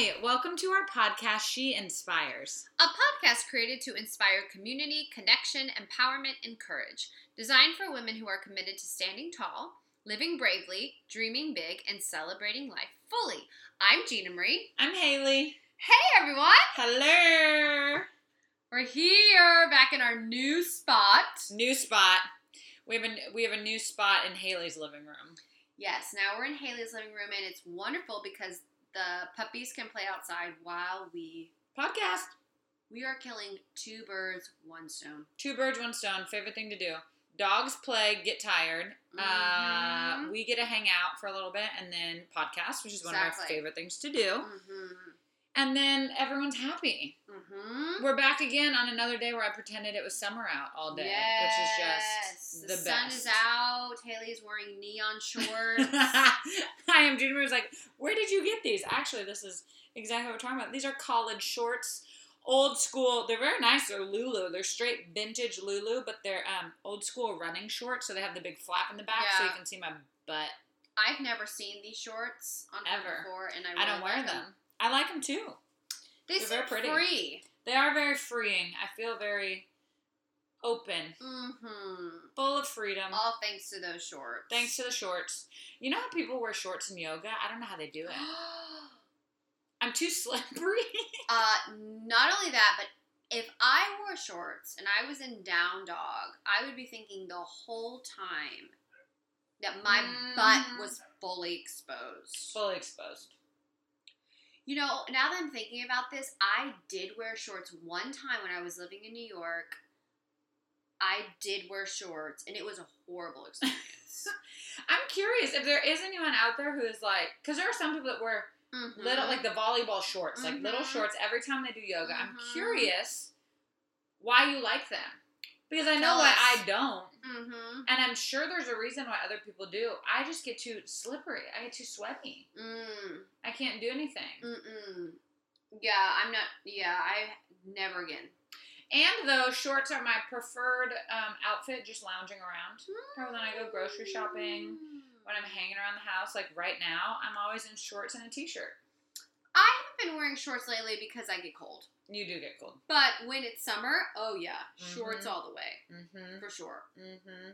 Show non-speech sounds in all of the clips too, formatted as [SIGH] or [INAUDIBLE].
Hi, welcome to our podcast, She Inspires. A podcast created to inspire community, connection, empowerment, and courage. Designed for women who are committed to standing tall, living bravely, dreaming big, and celebrating life fully. I'm Gina Marie. I'm Haley. Hey everyone! Hello. We're here back in our new spot. New spot. We have a we have a new spot in Haley's living room. Yes, now we're in Haley's living room, and it's wonderful because the puppies can play outside while we Podcast. we are killing two birds, one stone. Two birds, one stone. Favorite thing to do. Dogs play, get tired. Uh, Mhm. we get to hang out for a little bit, and then podcast, which is one of our favorite things to do. Mm-hmm. And then everyone's happy. Mm-hmm. We're back again on another day where I pretended it was summer out all day, Yes. which is just the, best. the sun best. is out. Haley's wearing neon [LAUGHS] shorts. [LAUGHS] I am Junior was like, where did you get these? Actually, this is exactly what we're talking about. These are college shorts, old school. They're very nice. They're Lulu. They're straight vintage Lulu, but they're um, old school running shorts. So they have the big flap in the back, so you can see my butt. I've never seen these shorts on Ever. before, and I, I, really don't wear like them. I like them too. They They're seem pretty. free. They are very freeing. I feel very open, Mm-hmm. full of freedom. All thanks to those shorts. Thanks to the shorts. You know how people wear shorts in yoga? I don't know how they do it. [GASPS] I'm too slippery. [LAUGHS] uh, not only that, but if I wore shorts and I was in down dog, I would be thinking the whole time that my Mhm. butt was fully exposed. Fully exposed. You know, now that I'm thinking about this, I did wear shorts one time when I was living in New York. I did wear shorts, and it was a horrible [LAUGHS] experience. I'm curious if there is anyone out there who is like, because there are some people that wear Mhm. little, like the volleyball shorts, like little Mhm. shorts every time they do yoga. I'm Mhm. curious why you like them. Because I know Tell why us. I don't. Mhm. And I'm sure there's a reason why other people do. I just get too slippery. I get too sweaty. Mm. I can't do anything. Mm-mm. Yeah, I'm not. Yeah, I never again. And though shorts are my preferred um, outfit, just lounging around. Or when I go grocery shopping, when I'm hanging around the house, like right now, I'm always in shorts and a t-shirt. I haven't been wearing shorts lately because I get cold. You do get cold. But when it's summer, oh yeah, shorts Mhm. all the way Mm-hmm. for sure. Mm-hmm.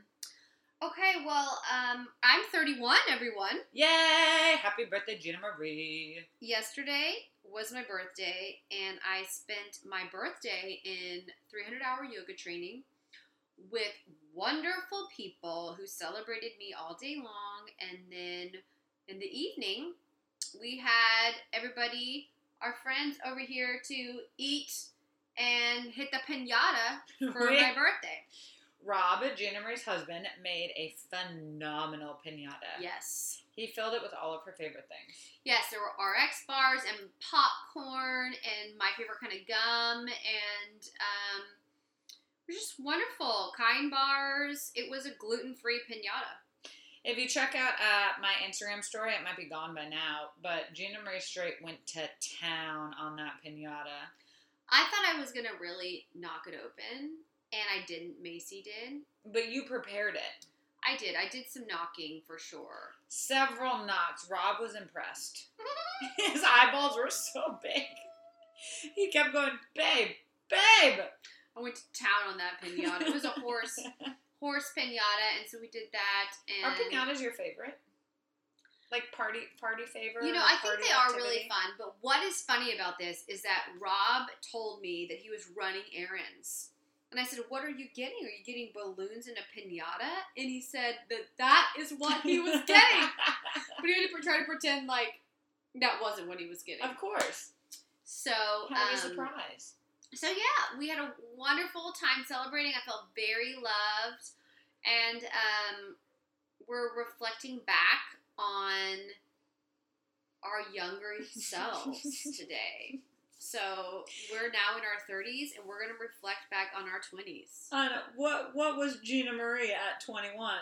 Okay, well, um, I'm 31, everyone. Yay! Happy birthday, Gina Marie. Yesterday was my birthday, and I spent my birthday in 300 hour yoga training with wonderful people who celebrated me all day long. And then in the evening, we had everybody, our friends over here, to eat and hit the pinata for [LAUGHS] my birthday. Rob, Gina Marie's husband, made a phenomenal pinata. Yes. He filled it with all of her favorite things. Yes, there were RX bars and popcorn and my favorite kind of gum and um, just wonderful. Kind bars. It was a gluten free pinata. If you check out uh, my Instagram story, it might be gone by now, but Gina Marie straight went to town on that pinata. I thought I was gonna really knock it open, and I didn't. Macy did. But you prepared it. I did. I did some knocking for sure. Several knocks. Rob was impressed. [LAUGHS] His eyeballs were so big. He kept going, babe, babe. I went to town on that pinata. It was a horse [LAUGHS] horse pinata, and so we did that. And Are pinatas your favorite? Like party party favorite? You know, I think they are really fun. But what is funny about this is that Rob told me that he was running errands. And I said, What are you getting? Are you getting balloons and a pinata? And he said that that is what he was [LAUGHS] getting. but he had to try to pretend like that wasn't what he was getting. of course. So, How um, surprise. So yeah, we had a wonderful time celebrating. I felt very loved, and um, we're reflecting back on our younger [LAUGHS] selves today. So we're now in our 30s, and we're gonna reflect back on our 20s. On what what was Gina Marie at 21?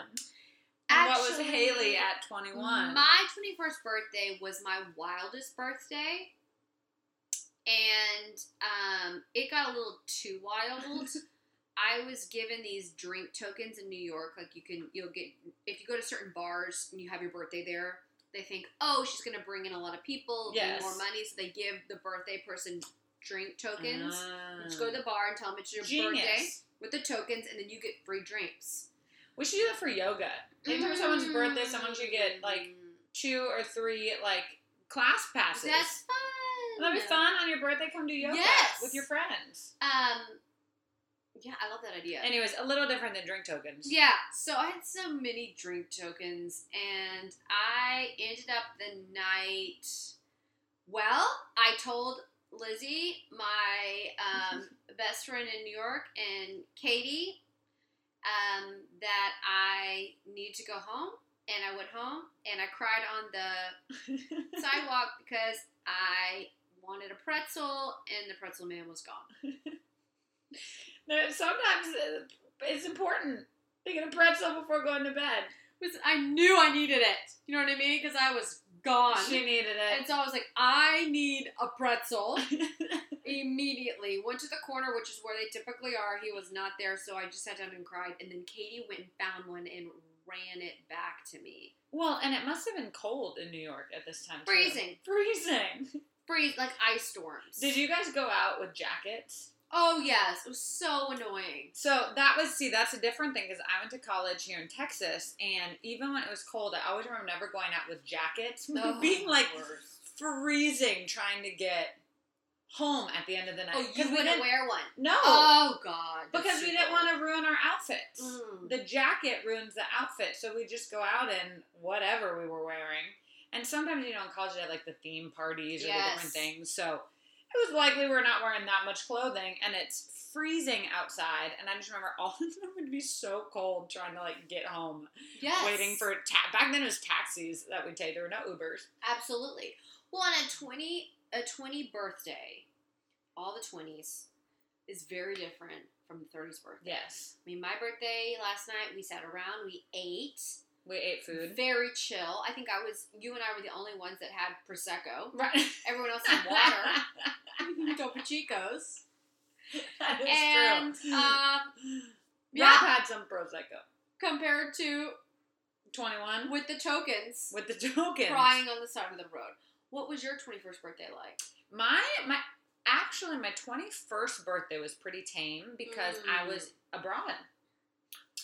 And what was Haley at 21? My 21st birthday was my wildest birthday. And um, it got a little too wild. [LAUGHS] I was given these drink tokens in New York. Like you can, you'll get if you go to certain bars and you have your birthday there. they think, oh, she's gonna bring in a lot of people, Yes. more money, so they give the birthday person drink tokens. Ah. Just go to the bar and tell them it's your birthday with the tokens, and then you get free drinks. We should do that for yoga. Anytime someone's birthday, someone should get like Mm. two or three like class passes. That's fun. That'd be fun on your birthday. Come do yoga Yes. with your friends. Um, yeah, I love that idea. Anyways, a little different than drink tokens. Yeah, so I had so many drink tokens, and I ended up the night. Well, I told Lizzie, my um, [LAUGHS] best friend in New York, and Katie, um, that I need to go home, and I went home, and I cried on the [LAUGHS] sidewalk because I wanted a pretzel, and the pretzel man was gone. [LAUGHS] Sometimes uh, it's important to get a pretzel before going to bed. I knew I needed it. You know what I mean? Because I was gone. She needed it. And so I was like, I need a pretzel [LAUGHS] immediately. Went to the corner, which is where they typically are. He was not there, so I just sat down and cried. And then Katie went and found one and ran it back to me. well, and it must have been cold in New York at this time. too. Freezing. [LAUGHS] Freeze, like ice storms. Did you guys go out with jackets? Oh, yes. It was so annoying. So that was see, that's a different thing because I went to college here in Texas, and even when it was cold, I always remember never going out with jackets, [LAUGHS] Oh, being like freezing, trying to get home at the end of the night. Oh, you wouldn't wear one. No, Oh, God. because we didn't want to ruin our outfits. Mm. The jacket ruins the outfit, so we just go out in whatever we were wearing. And sometimes, you know, in college they had like the theme parties or the different things, so it was likely we're not wearing that much clothing, and it's freezing outside. And I just remember [LAUGHS] all of them would be so cold trying to like get home, Yes. waiting for ta- back then it was taxis that we'd take. There were no Ubers. Absolutely. Well, on a twenty a twenty birthday, all the twenties is very different from the thirties birthday. Yes, I mean, my birthday last night, we sat around, we ate, we ate food. very chill. I think I was you and I were the only ones that had prosecco. Right. Everyone else had water, [LAUGHS] Topo Chicos, that is and true. um, Rob yeah, had some prosecco. compared to Twenty-one with the tokens, with the tokens. crying on the side of the road. What was your twenty first birthday like? My my actually my twenty first birthday was pretty tame because I Mm. was abroad.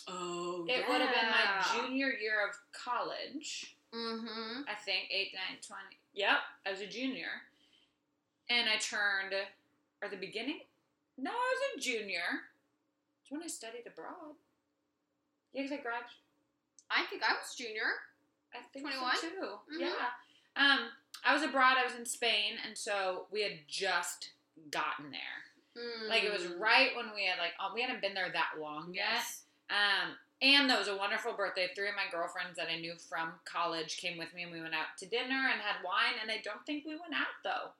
Oh, It would have been my junior year of college. Mm-hmm. I think eight, nine, twenty. Yep, I was a junior, and I turned or the beginning. No, I was a junior. It's when I studied abroad. Yeah, because I graduated. I think I was junior. I think 21? so too. Mhm. Yeah. Um, I was abroad. I was in Spain, and so we had just gotten there. Like it was Mm. right when we had like oh, we hadn't been there that long yet. Yes. Um, and that was a wonderful birthday. Three of my girlfriends that I knew from college came with me, and we went out to dinner and had wine. And I don't think we went out though.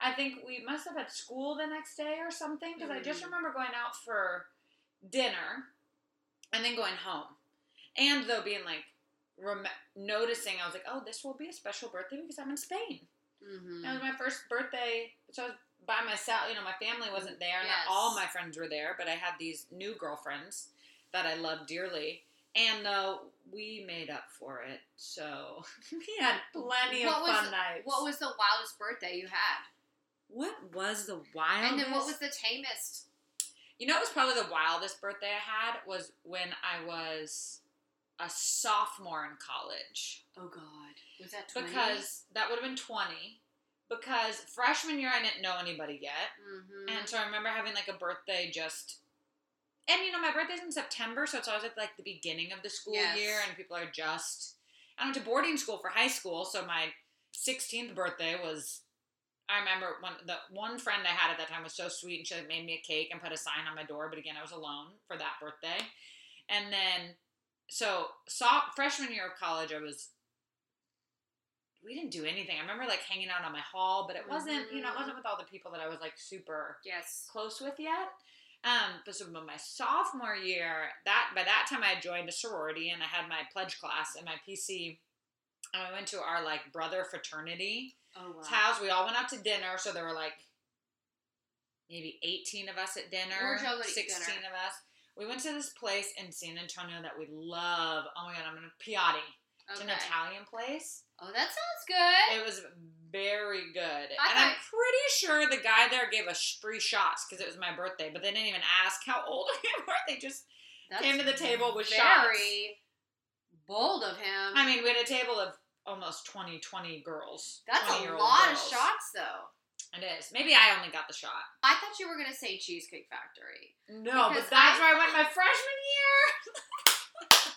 I think we must have had school the next day or something because I just Mm. remember going out for dinner and then going home. And though being like rem- noticing, I was like, oh, this will be a special birthday because I'm in Spain. Mm-hmm. That was my first birthday, so I was by myself. You know, my family wasn't there. Yes. Not all my friends were there, but I had these new girlfriends that I loved dearly. And though we made up for it, so [LAUGHS] we had plenty of What was- fun nights. What was the wildest birthday you had? what was the wildest? And then what was the tamest? You know, it was probably the wildest birthday I had was when I was a sophomore in college. Oh God, was that 20? Because that would have been 20. Because freshman year, I didn't know anybody yet. mm-hmm. And so I remember having like a birthday just. And you know, my birthday's in September, so it's always at like the beginning of the school Yes. year, and people are just. I went to boarding school for high school, so my 16th birthday was. I remember one the one friend I had at that time was so sweet, and she like made me a cake and put a sign on my door. But again, I was alone for that birthday, and then so saw freshman year of college, I was. We didn't do anything. I remember like hanging out on my hall, but it wasn't, you know, it wasn't mm-hmm. with all the people that I was like super yes. close with yet. Um, but so my sophomore year, that by that time I had joined a sorority and I had my pledge class and my PC. And I went to our like brother fraternity Oh wow. house. We all went out to dinner, so there were like maybe eighteen of us at dinner. Where'd y'all go to eat Sixteen dinner? of us. We went to this place in San Antonio that we love. Oh my god, I'm gonna Piatti. It's an Italian place. Oh, that sounds good. It was very good. I and I'm pretty sure the guy there gave us free shots because it was my birthday, but they didn't even ask how old [LAUGHS] we were. They just came to the table with very shots. bold of him. I mean, we had a table of almost 20, 20 girls. That's a 20-year-old lot girls. of shots, though. It is. Maybe I only got the shot. I thought you were gonna say Cheesecake Factory. No, but that's I where I went my freshman year. [LAUGHS]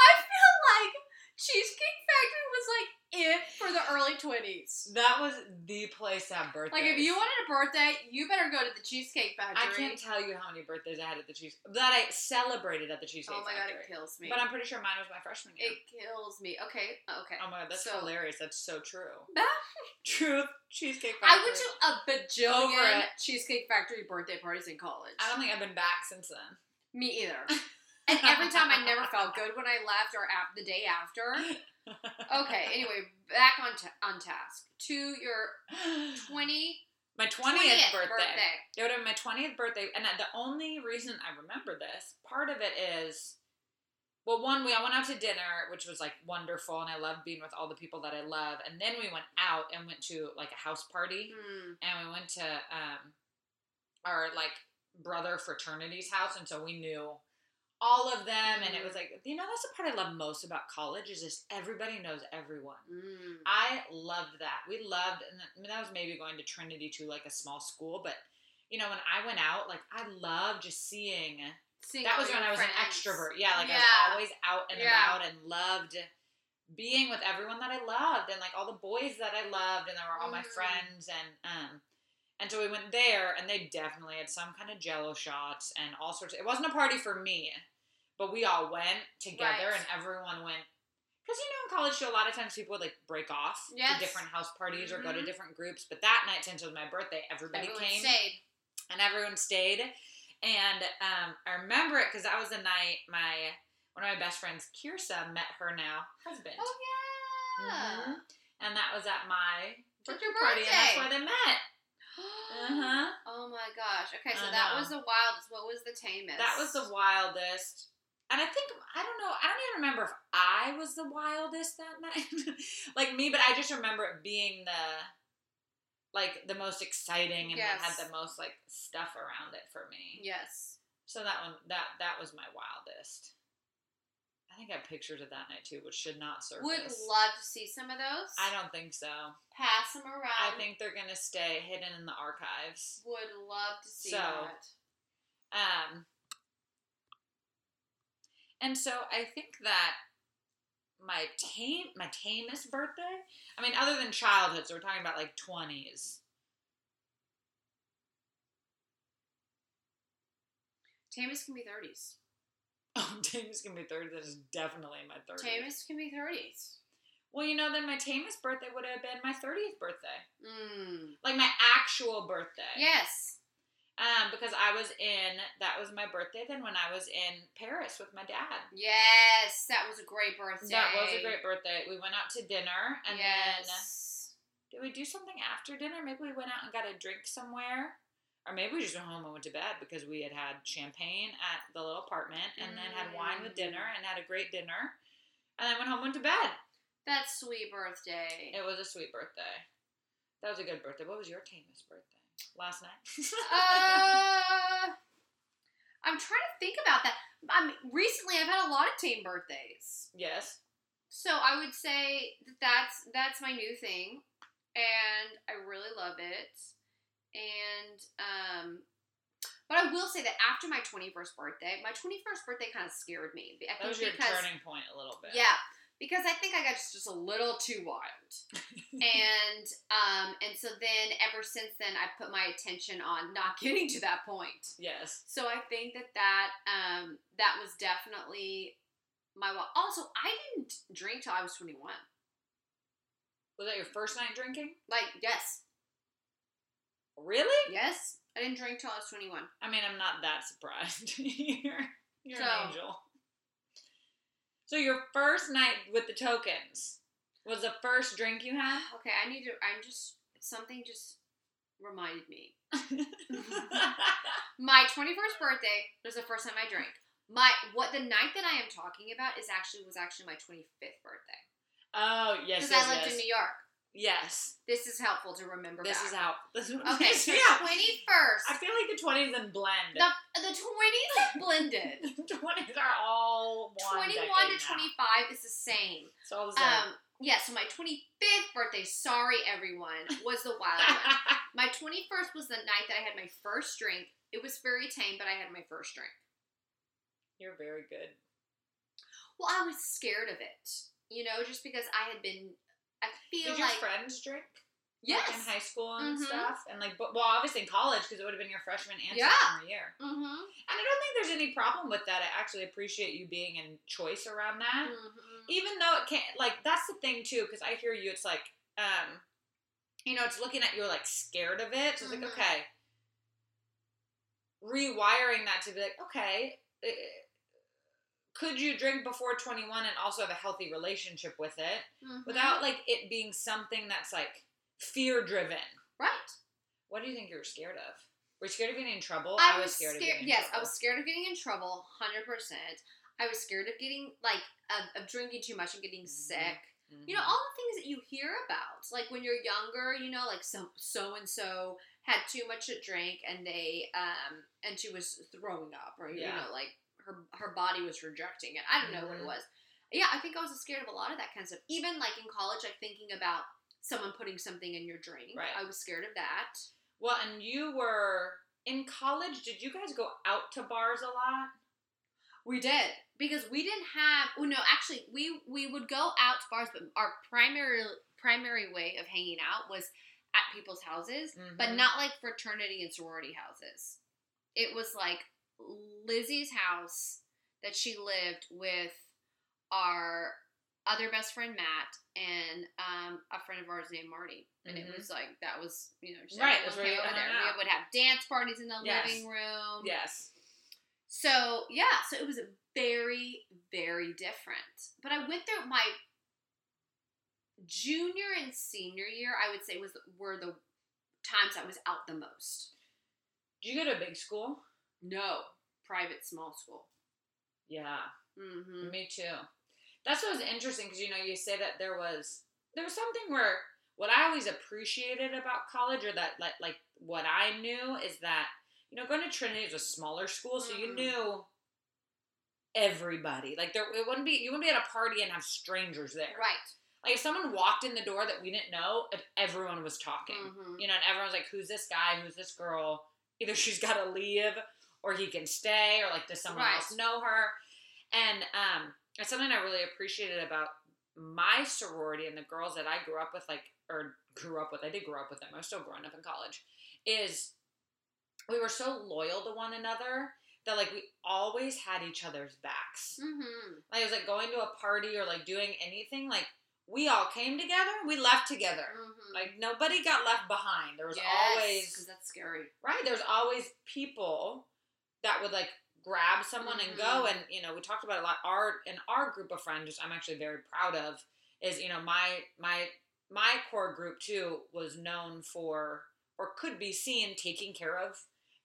I feel like Cheesecake Factory was like it for the early twenties. That was the place to have birthdays. Like if you wanted a birthday, you better go to the Cheesecake Factory. I can't tell you how many birthdays I had at the cheese that I celebrated at the cheesecake Factory. oh my god, factory. it kills me. But I'm pretty sure mine was my freshman year. it kills me. Okay, okay. oh my god, that's So- hilarious. That's so true. [LAUGHS] Truth, cheesecake Factory. I went to a bajillion. Cheesecake Factory birthday parties in college. I don't think I've been back since then. Me either. [LAUGHS] And every time I never [LAUGHS] felt good when I left or ap- the day after. Okay, anyway, back on ta- on task. To your 20, my 20th, 20th birthday. It would have been my 20th birthday. And the only reason I remember this, part of it is, well, one, we all went out to dinner, which was like wonderful. And I loved being with all the people that I love. And then we went out and went to like a house party. Hmm. And we went to um, our like brother fraternity's house. And so we knew all of them. And it was like, you know, that's the part I love most about college is just everybody knows everyone. Mm. I loved that. We loved, and I mean, that was maybe going to Trinity to like a small school, but you know, when I went out, like I loved just seeing. Seeing that was when I was an extrovert. Yeah, like I was always out and Yeah. about and loved being with everyone that I loved and like all the boys that I loved, and they were all my Mhm. friends, and um. And so we went there, and they definitely had some kind of Jello shots and all sorts. Of, it wasn't a party for me, but we all went together, Right. and everyone went because you know in college too, a lot of times people would like break off Yes. to different house parties or go to Mhm. different groups. But that night, since it was my birthday, everybody Everyone came stayed. and everyone stayed. And um, I remember it because that was the night my one of my best friends, Kirsa, met her now husband, Oh yeah. Mhm. and that was at my birthday, your party, and that's birthday. where they met. Uh huh. [GASPS] Oh my gosh. Okay, so that was the wildest. What was the tamest? That was the wildest. And I think I don't know. I don't even remember if I was the wildest that [LAUGHS] night, like me. But I just remember it being the like the most exciting and that had the most like stuff around it for me. Yes. So that one that that was my wildest. I think I have pictures of that night too, which should not surface. Would love to see some of those. I don't think so. pass them around. I think they're gonna stay hidden in the archives. would love to see So, that. Um, and so I think that my tame, my tamest birthday. I mean, other than childhood, so we're talking about like twenties. Tamus can be thirties. [LAUGHS] Oh, tamest can be thirties. That is definitely my thirties. Tamus can be thirties. Well, you know, then my tamest birthday would have been my thirtieth birthday, Mm. like my actual birthday. Yes. Um, because I was in that was my birthday then when I was in Paris with my dad. Yes, that was a great birthday. That was a great birthday. We went out to dinner and then. Did we do something after dinner? Maybe we went out and got a drink somewhere. Or maybe we just went home and went to bed because we had had champagne at the little apartment and then had wine with dinner and had a great dinner. And then went home and went to bed. that sweet birthday. It was a sweet birthday. That was a good birthday. What was your tamest birthday? Last night? uh, I'm trying to think about that. I mean, recently I've had a lot of tame birthdays. yes. So I would say that that's that's my new thing, and I really love it. And um, but I will say that after my 21st birthday, my 21st birthday kind of scared me. I That was your because turning point a little bit. yeah, because I think I got just, just a little too wild, [LAUGHS] and um, and so then ever since then I put my attention on not [LAUGHS] getting to that point. Yes. So I think that that um, that was definitely my also I didn't drink till I was 21. Was that your first night drinking? Like yes, Really? yes, I didn't drink till I was 21. I mean, I'm not that surprised. [LAUGHS] you're you're So- an angel. So your first night with the tokens was the first drink you had? [SIGHS] Okay, I need to. I'm just something just reminded me. [LAUGHS] My 21st birthday was the first time I drank. My what the night that I am talking about is actually was actually my 25th birthday. Oh yes, because yes, I lived yes. in New York. Yes, This is helpful to remember. this back. [LAUGHS] is how. This is, Okay, so yeah. twenty first. I feel like the twenties and blend. The the twenties are blended. [LAUGHS] The twenties are all 21 to now. twenty five is the same. It's all the same. Um, yeah. So my twenty fifth birthday. Sorry, everyone. Was the wild one. [LAUGHS] My twenty first was the night that I had my first drink. It was very tame, but I had my first drink. You're very good. Well, I was scared of it. You know, just because I had been. I feel Did your like friends drink? yes. Like in high school and Mhm. stuff, and like, but, well, obviously in college because it would have been your freshman and Yeah. sophomore year. Mm-hmm. And I don't think there's any problem with that. I actually appreciate you being in choice around that. mm-hmm. Even though it can't, like, that's the thing too, because I hear you, it's like, um, you know, it's looking at you like scared of it. So it's like, okay, rewiring that to be like, okay, eh, could you drink before 21 and also have a healthy relationship with it Mm-hmm. without like it being something that's like fear driven? right. What do you think you were scared of? Were you scared of getting in trouble? I, was scared, scared. of getting in yes, trouble. I was scared of getting in trouble. Hundred percent. I was scared of getting like of, of drinking too much and getting Mhm. sick. You know Mhm. all the things that you hear about, like when you're younger. You know, like some so and so had too much to drink and they um and she was throwing up, or you know, like her her body was rejecting it. I don't know what it Mhm. was. Yeah, I think I was scared of a lot of that kind of stuff. Even like in college, like thinking about someone putting something in your drink. Right. I was scared of that. Well, and you were in college. Did you guys go out to bars a lot? We did because we didn't have. Oh no, actually, we we would go out to bars, but our primary primary way of hanging out was at people's houses, but Mhm. not like fraternity and sorority houses. It was like Lizzie's house that she lived with our other best friend Matt and um, a friend of ours named Marty, and Mhm. it was like that was you know just Right, that's where over there. out. We would have dance parties in the Yes. living room. Yes. So yeah, so it was very, very different. But I went through my junior and senior year. I would say was were the times I was out the most. Did you go to a big school? No, private small school. Yeah. Mm-hmm. Me too. That's what was interesting because you know you say that there was there was something where what I always appreciated about college or that like like what I knew is that you know going to Trinity is a smaller school so you Mhm. knew everybody like there it wouldn't be you wouldn't be at a party and have strangers there Right. like if someone walked in the door that we didn't know everyone was talking Mm-hmm. you know and everyone's like who's this guy who's this girl either she's got to leave or he can stay or like does someone Right. else know her and um it's something i really appreciated about my sorority and the girls that i grew up with like or grew up with i did grow up with them i was still growing up in college is we were so loyal to one another that like we always had each other's backs Mm-hmm. like it was like going to a party or like doing anything like we all came together we left together Mm-hmm. like nobody got left behind. There was because always that's scary. right. There's always people that would like grab someone and go. Mhm. And you know, we talked about it a lot. Our and our group of friends, which I'm actually very proud of, is you know my my my core group too was known for or could be seen taking care of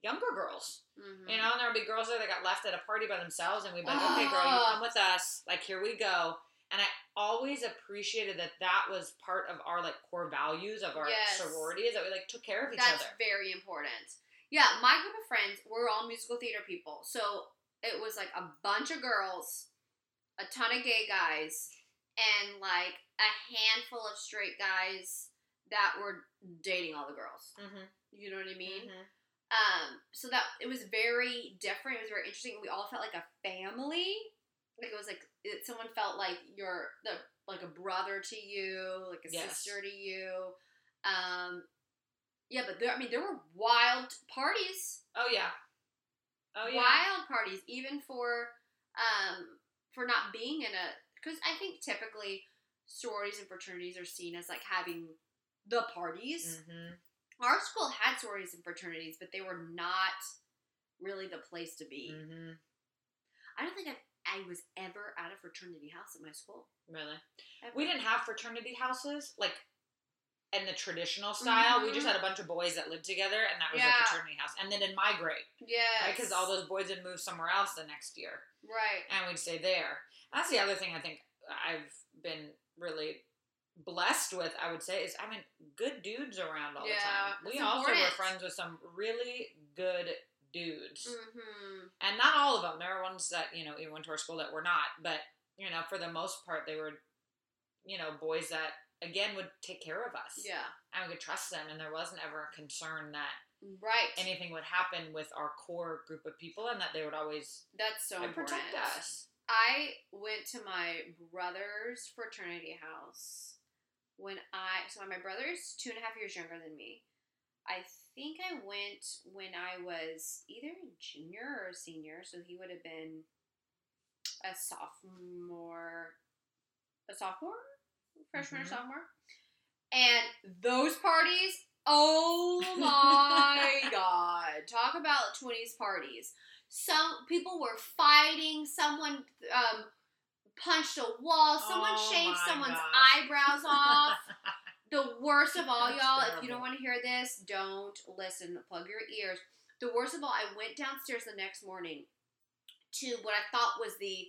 younger girls. Mm-hmm. You know, and there would be girls there that got left at a party by themselves, and we'd be like, okay, girl, you Ah. come with us. Like, here we go. And I always appreciated that that was part of our like core values of our Yes. sorority is that we like took care of each other That's very important. Yeah, my group of friends, we're all musical theater people. So it was like a bunch of girls, a ton of gay guys, and like a handful of straight guys that were dating all the girls. Mm-hmm. You know what I mean? Mhm. Um, so that it was very different. It was very interesting. We all felt like a family. Like it was like it, someone felt like you're the like a brother to you, like a Yes. sister to you. Um, yeah, but there. I mean, there were wild parties. Oh yeah. Oh yeah. Wild parties, even for um for not being in a because I think typically sororities and fraternities are seen as like having the parties. Mm-hmm. Our school had sororities and fraternities, but they were not really the place to be. Mm-hmm. I don't think I, I was ever at a fraternity house at my school. Really. Ever. We didn't have fraternity houses like in the traditional style. We just Mhm. had a bunch of boys that lived together, and that was Yeah. a fraternity house. And then in migrate, Yeah, right? Because all those boys would move somewhere else the next year. right. and we'd stay there. That's the other thing I think I've been really blessed with, I would say, is having good dudes around all the time. We also were friends with some really good dudes. Mm-hmm. And not all of them. There were ones that, you know, even went to our school that were not. But, you know, for the most part, they were, you know, boys that, again, would take care of us. Yeah. And we could trust them. And there wasn't ever a concern that Right. anything would happen with our core group of people and that they would always That's so important. protect us. I went to my brother's fraternity house when I so my brother's two and a half years younger than me. I think I went when I was either a junior or a senior, so he would have been a sophomore, a sophomore, freshman Mhm. or sophomore. And those parties, oh [LAUGHS] my god! Talk about twenties parties some people were fighting someone um, punched a wall someone Oh shaved someone's gosh. eyebrows off [LAUGHS] the worst of all That's y'all if you don't want to hear this don't listen plug your ears the worst of all i went downstairs the next morning to what i thought was the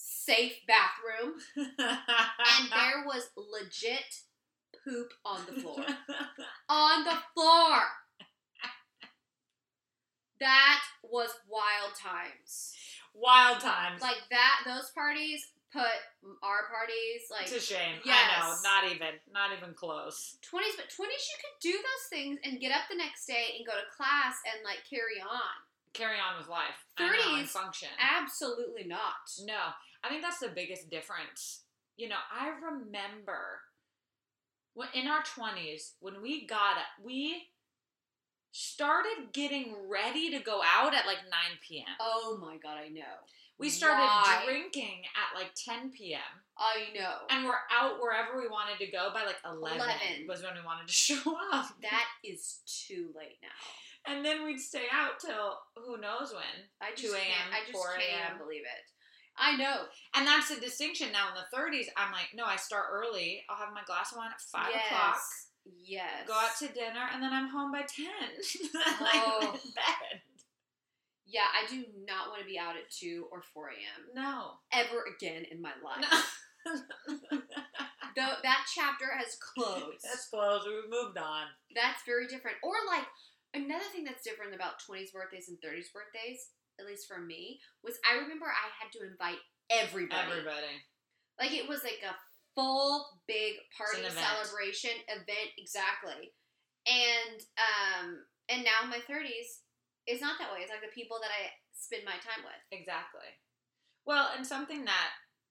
safe bathroom [LAUGHS] and there was legit poop on the floor [LAUGHS] on the floor that was wild times Wild times. like that those parties put our parties like it's a shame. I yes. know. Not even. Not even close. 20s but 20s you could do those things and get up the next day and go to class and like carry on Carry on with life. I 30s, function. absolutely not No, I think that's the biggest difference. You know, I remember when in our twenties when we got we started getting ready to go out at like nine p.m. oh my god i know We started Why? drinking at like ten p.m. i know and we're out wherever we wanted to go by like 11, 11. was when we wanted to [LAUGHS] show up. that is too late now And then we'd stay out till who knows when. i just 2 a.m., i just 4 can't a.m.. believe it i know And that's the distinction now in the 30s. I'm like, no, I start early. I'll have my glass of wine at 5 o'clock. yes Go out to dinner, and then I'm home by 10. [LAUGHS] Oh. Bed. yeah i do not want to be out at 2 or 4 a.m No. ever again in my life No. [LAUGHS] Though that chapter has closed That's closed. We've moved on. That's very different. Or like another thing that's different about 20s birthdays and 30s birthdays, at least for me, was I remember I had to invite everybody. Everybody. Like it was like a full big party event. celebration event exactly. And um and now in my 30s it's not that way. It's like the people that I spend my time with. Exactly. Well, and something that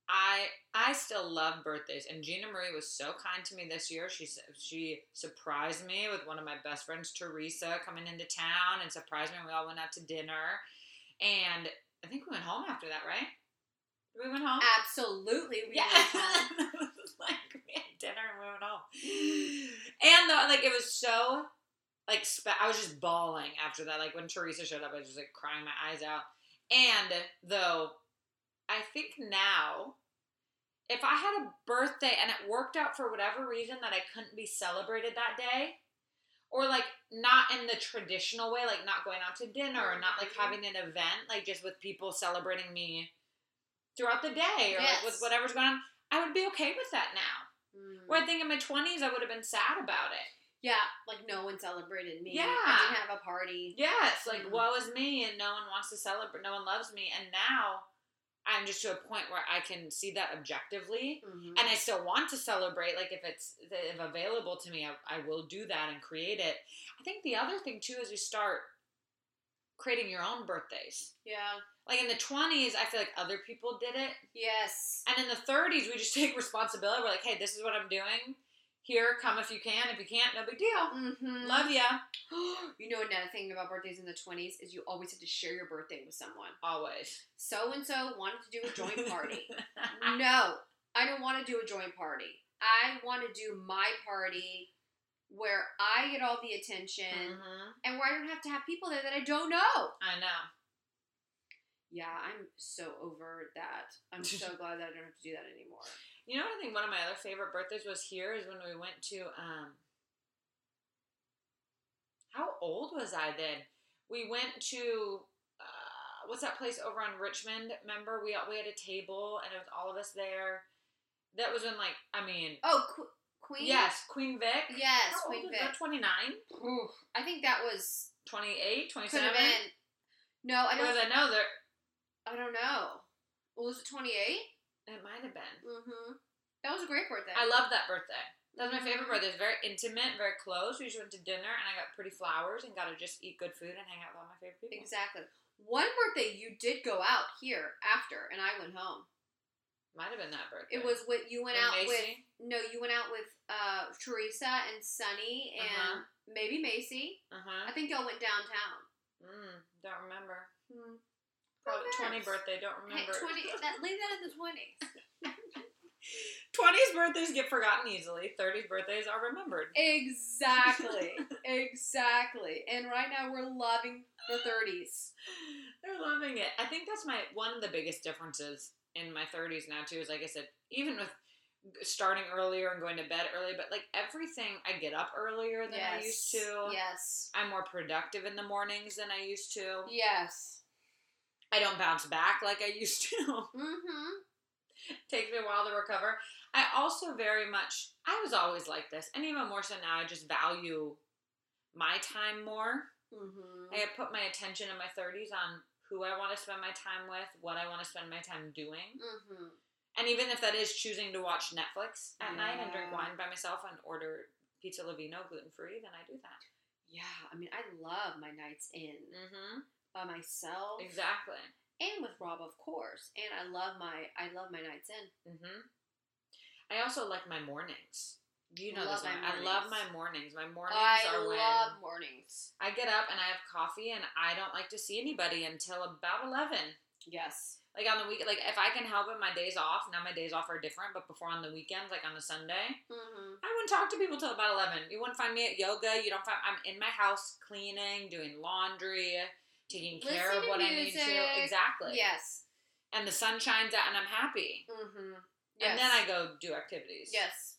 I I still love birthdays, and Gina Marie was so kind to me this year. She she surprised me with one of my best friends, Teresa, coming into town and surprised me. and We all went out to dinner, and I think we went home after that, right? We went home. Absolutely. We yeah, went home. [LAUGHS] [LAUGHS] like we had dinner and we went home, and though, like it was so like spe- I was just bawling after that. Like when Teresa showed up, I was just like crying my eyes out. And though I think now, if I had a birthday and it worked out for whatever reason that I couldn't be celebrated that day, or like not in the traditional way, like not going out to dinner or not like Mhm. having an event, like just with people celebrating me throughout the day or like with whatever's going on, I would be okay with that now. Mm. Where I think in my 20s, I would have been sad about it. Yeah, like no one celebrated me. Yeah. I didn't have a party. Yes, like Mhm. woe is me, and no one wants to celebrate. No one loves me, and now I'm just to a point where I can see that objectively, Mhm. and I still want to celebrate. Like if it's if available to me, I, I will do that and create it. I think the other thing too is you start creating your own birthdays. yeah. Like in the 20s, I feel like other people did it, Yes. and in the 30s, we just [LAUGHS] take responsibility. We're like, hey, this is what I'm doing. Here, come if you can. If you can't, no big deal. Mm-hmm. Love ya. [GASPS] you know another thing about birthdays in the twenties is you always have to share your birthday with someone. Always. So and so wanted to do a joint party. [LAUGHS] no, I don't want to do a joint party. I want to do my party where I get all the attention Mhm. and where I don't have to have people there that I don't know. I know. Yeah, I'm so over that. I'm [LAUGHS] so glad that I don't have to do that anymore. You know, what I think one of my other favorite birthdays was here is when we went to. um How old was I then? We went to uh, what's that place over on Richmond? Remember, we we had a table and it was all of us there. That was when like I mean Oh, Qu- Queen. yes, Queen Vic. Yes, How Queen old Vic. is that? 29, Oof. I think that was 28, could 27. have been. No, I don't. I know there I don't know. Well, was it twenty eight? It might have been. Mm-hmm. That was a great birthday. I love that birthday. That's my favorite Mhm. birthday. It's very intimate, very close. We just went to dinner and I got pretty flowers and got to just eat good food and hang out with all my favorite people. Exactly. One birthday you did go out here after, and I went home. Might have been that birthday. It was what you went With out with. No, you went out with uh, Teresa and Sunny and Uh-huh. maybe Macy. Uh huh. I think y'all went downtown. Mm, don't remember. Hmm. Oh, Probably 20 birthday. Don't remember. Hey, twenty. [LAUGHS] That leave that in the twenties. 20s birthdays get forgotten easily. 30s birthdays are remembered. Exactly. [LAUGHS] exactly. And right now we're loving the thirties. They're loving it. I think that's my one of the biggest differences in my 30s now too. Is like I said, even with starting earlier and going to bed early, but like everything, I get up earlier than I used to. Yes. I'm more productive in the mornings than I used to. Yes. I don't bounce back like I used to. [LAUGHS] Mm-hmm. Takes me a while to recover. I also very much, I was always like this, and even more so now, I just value my time more. Mm-hmm. I put my attention in my 30s on who I want to spend my time with, what I want to spend my time doing. Mm-hmm. And even if that is choosing to watch Netflix at night and drink wine by myself and order pizza Lavino gluten free, then I do that. Yeah, I mean, I love my nights in Mm-hmm. By myself, Exactly. and with Rob, of course. And I love my, I love my nights in. Mm-hmm. I also like my mornings. You know Love this one. I love my mornings. My mornings I are when love mornings. I get up and I have coffee and I don't like to see anybody until about eleven. Yes. Like on the week, like if I can help it, my days off. Now my days off are different, but before on the weekends, like on a Sunday, Mm-hmm. I wouldn't talk to people till about eleven. You wouldn't find me at yoga. You don't find I'm in my house cleaning, doing laundry, taking care of what I need to. Exactly. Yes. And the sun shines out, and I'm happy. Mm-hmm. And then I go do activities. Yes.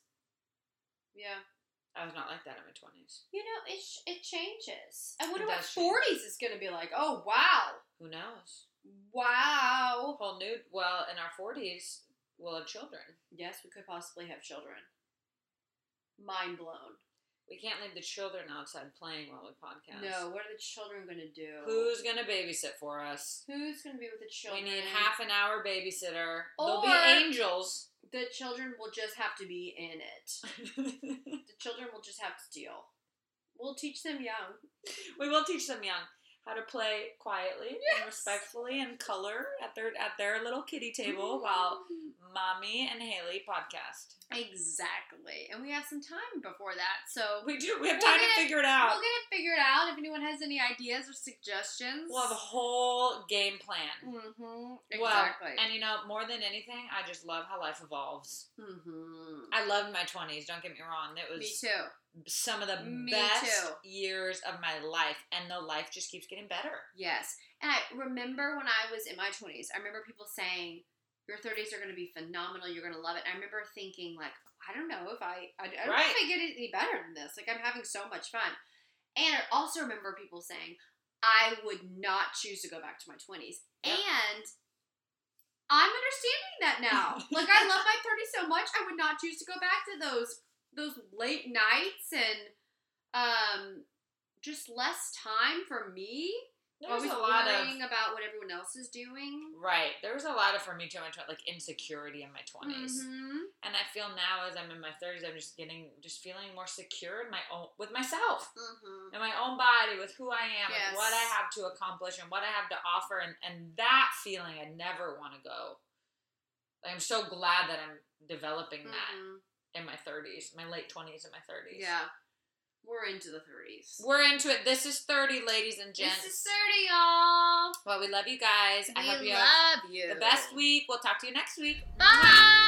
Yeah. I was not like that in my twenties. You know, it sh- it changes. I wonder what forties is going to be like. Oh wow, Who knows? wow. Whole new. Well, in our forties, we'll have children. Yes, we could possibly have children. Mind blown. We can't leave the children outside playing while we podcast. No, what are the children going to do? Who's gonna babysit for us? who's going to be with the children? We need half an hour babysitter. They'll be angels. The children will just have to be in it. [LAUGHS] The children will just have to deal. We'll teach them young. we will teach them young how to play quietly and respectfully and color at their at their little kitty table while mommy and Haley podcast. Exactly. And we have some time before that, so We do. We have time to figure it out. we'll get it figured out. If anyone has any ideas or suggestions, We'll have a whole game plan. Mm-hmm. Well, Exactly. and you know, more than anything, I just love how life evolves. mm-hmm. I loved my twenties. Don't get me wrong; it was Me too. Some of the Me best too. years of my life, and the life just keeps getting better. Yes. And I remember when I was in my 20s, I remember people saying, your 30s are going to be phenomenal. You're going to love it. And I remember thinking, like, I don't know if I, I, I don't know if I get any better than this. Like, I'm having so much fun. And I also remember people saying, I would not choose to go back to my 20s. Yep. And I'm understanding that now. [LAUGHS] like, I love my 30s so much, I would not choose to go back to those those late nights and um just less time for me. There was Always a lot worrying of about what everyone else is doing. right. There was a lot of for me too much like insecurity in my 20s Mhm. and I feel now as I'm in my thirties, I'm just getting just feeling more secure in my own with myself. Mhm. in my own body with who I am Yes. and what I have to accomplish and what I have to offer and, and that feeling I never want to go. I'm so glad that I'm developing that Mhm. In my 30s, my late 20s and my 30s. Yeah. We're into the 30s. We're into it. This is 30, ladies and gents. This is 30, y'all. well, we love you guys. I we hope you love have you. the best week. We'll talk to you next week. Bye.